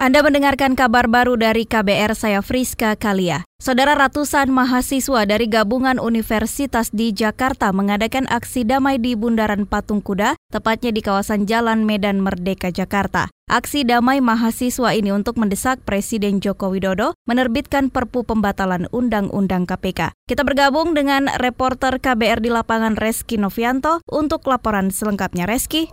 Anda mendengarkan kabar baru dari KBR saya Friska Kalia. Saudara ratusan mahasiswa dari gabungan universitas di Jakarta mengadakan aksi damai di Bundaran Patung Kuda, tepatnya di kawasan Jalan Medan Merdeka Jakarta. Aksi damai mahasiswa ini untuk mendesak Presiden Joko Widodo menerbitkan perpu pembatalan Undang-Undang KPK. Kita bergabung dengan reporter KBR di lapangan Reski Novianto untuk laporan selengkapnya. Reski.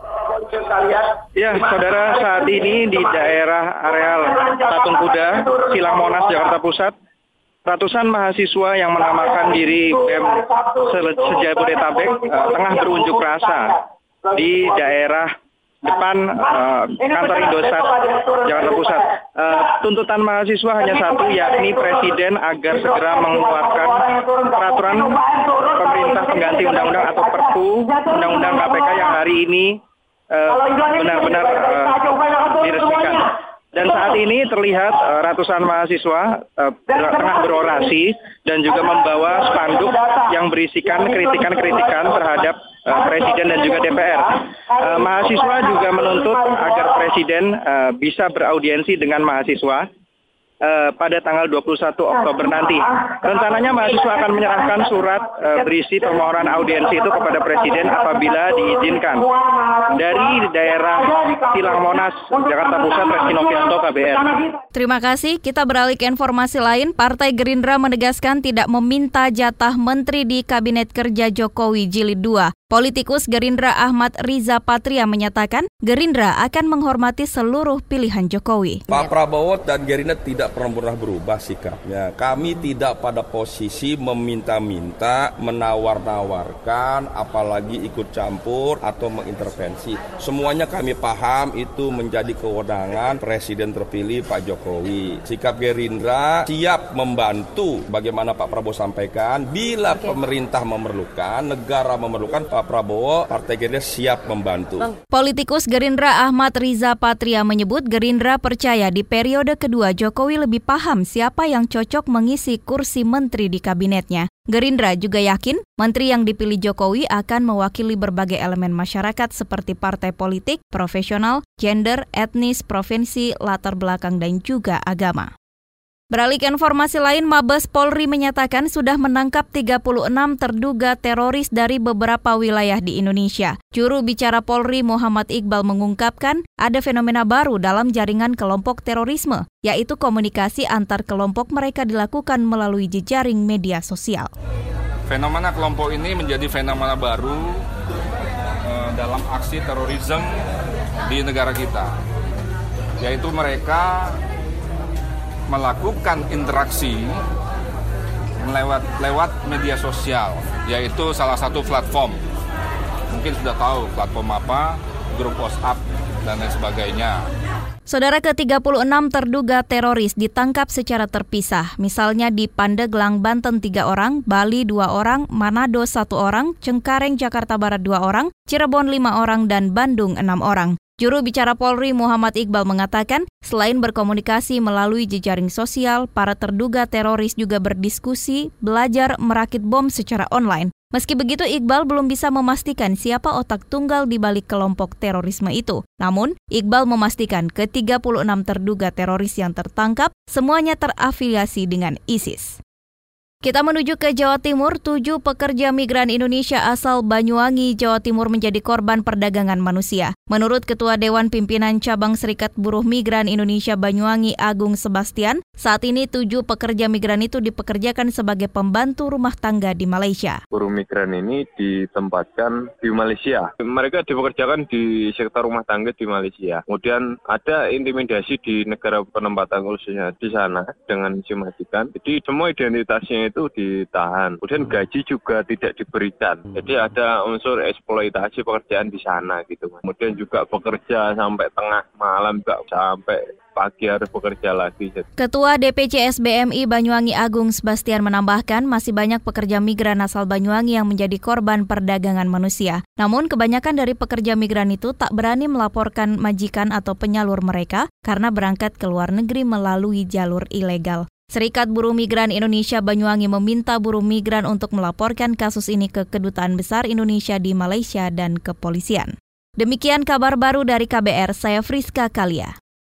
Ya, saudara, saat ini di daerah areal Patung Kuda, Silang Monas, Jakarta Pusat, ratusan mahasiswa yang menamakan diri BEM Sejabodetabek uh, tengah berunjuk rasa di daerah depan uh, kantor Indosat Jakarta Pusat. Uh, tuntutan mahasiswa hanya satu, yakni Presiden agar segera mengeluarkan peraturan pemerintah pengganti undang-undang atau Perpu Undang-Undang KPK yang hari ini benar-benar uh, diresmikan. Dan saat ini terlihat uh, ratusan mahasiswa uh, tengah berorasi dan juga membawa spanduk yang berisikan kritikan-kritikan terhadap uh, Presiden dan juga DPR. Uh, mahasiswa juga menuntut agar Presiden uh, bisa beraudiensi dengan mahasiswa uh, pada tanggal 21 Oktober nanti. Rencananya mahasiswa akan menyerahkan surat uh, berisi permohonan audiensi itu kepada Presiden apabila diizinkan. Dari daerah Silang Monas, Jakarta Pusat, Reski Novianto, KBR. Terima kasih. Kita beralih ke informasi lain. Partai Gerindra menegaskan tidak meminta jatah menteri di Kabinet Kerja Jokowi Jilid 2. Politikus Gerindra Ahmad Riza Patria menyatakan Gerindra akan menghormati seluruh pilihan Jokowi. Pak Prabowo dan Gerindra tidak pernah berubah sikapnya. Kami tidak pada posisi meminta-minta, menawar-nawarkan, apalagi ikut campur atau mengintervensi. Semuanya kami paham itu menjadi kewenangan Presiden terpilih Pak Jokowi. Sikap Gerindra siap membantu bagaimana Pak Prabowo sampaikan bila pemerintah memerlukan, negara memerlukan Pak Prabowo, Partai Gerindra siap membantu. Politikus Gerindra Ahmad Riza Patria menyebut Gerindra percaya di periode kedua Jokowi lebih paham siapa yang cocok mengisi kursi menteri di kabinetnya. Gerindra juga yakin menteri yang dipilih Jokowi akan mewakili berbagai elemen masyarakat seperti partai politik, profesional, gender, etnis, provinsi, latar belakang, dan juga agama. Beralih ke informasi lain, Mabes Polri menyatakan sudah menangkap 36 terduga teroris dari beberapa wilayah di Indonesia. Juru bicara Polri Muhammad Iqbal mengungkapkan ada fenomena baru dalam jaringan kelompok terorisme, yaitu komunikasi antar kelompok mereka dilakukan melalui jejaring media sosial. Fenomena kelompok ini menjadi fenomena baru uh, dalam aksi terorisme di negara kita, yaitu mereka melakukan interaksi lewat lewat media sosial, yaitu salah satu platform. Mungkin sudah tahu platform apa, grup WhatsApp dan lain sebagainya. Saudara ke-36 terduga teroris ditangkap secara terpisah, misalnya di Pandeglang, Banten 3 orang, Bali 2 orang, Manado 1 orang, Cengkareng, Jakarta Barat 2 orang, Cirebon 5 orang, dan Bandung 6 orang. Juru bicara Polri Muhammad Iqbal mengatakan, selain berkomunikasi melalui jejaring sosial, para terduga teroris juga berdiskusi, belajar merakit bom secara online. Meski begitu, Iqbal belum bisa memastikan siapa otak tunggal di balik kelompok terorisme itu. Namun, Iqbal memastikan ke-36 terduga teroris yang tertangkap semuanya terafiliasi dengan ISIS. Kita menuju ke Jawa Timur, tujuh pekerja migran Indonesia asal Banyuwangi, Jawa Timur menjadi korban perdagangan manusia. Menurut Ketua Dewan Pimpinan Cabang Serikat Buruh Migran Indonesia Banyuwangi Agung Sebastian, saat ini tujuh pekerja migran itu dipekerjakan sebagai pembantu rumah tangga di Malaysia. Buruh migran ini ditempatkan di Malaysia. Mereka dipekerjakan di sektor rumah tangga di Malaysia. Kemudian ada intimidasi di negara penempatan khususnya di sana dengan simatikan. Jadi semua identitasnya itu ditahan. Kemudian hmm. gaji juga tidak diberikan. Hmm. Jadi ada unsur eksploitasi pekerjaan di sana gitu. Kemudian juga bekerja sampai tengah malam juga sampai pagi harus bekerja lagi. Ketua DPC SBMI Banyuwangi Agung Sebastian menambahkan masih banyak pekerja migran asal Banyuwangi yang menjadi korban perdagangan manusia. Namun kebanyakan dari pekerja migran itu tak berani melaporkan majikan atau penyalur mereka karena berangkat ke luar negeri melalui jalur ilegal. Serikat Buruh Migran Indonesia Banyuwangi meminta buruh migran untuk melaporkan kasus ini ke Kedutaan Besar Indonesia di Malaysia dan kepolisian. Demikian kabar baru dari KBR, saya Friska Kalia.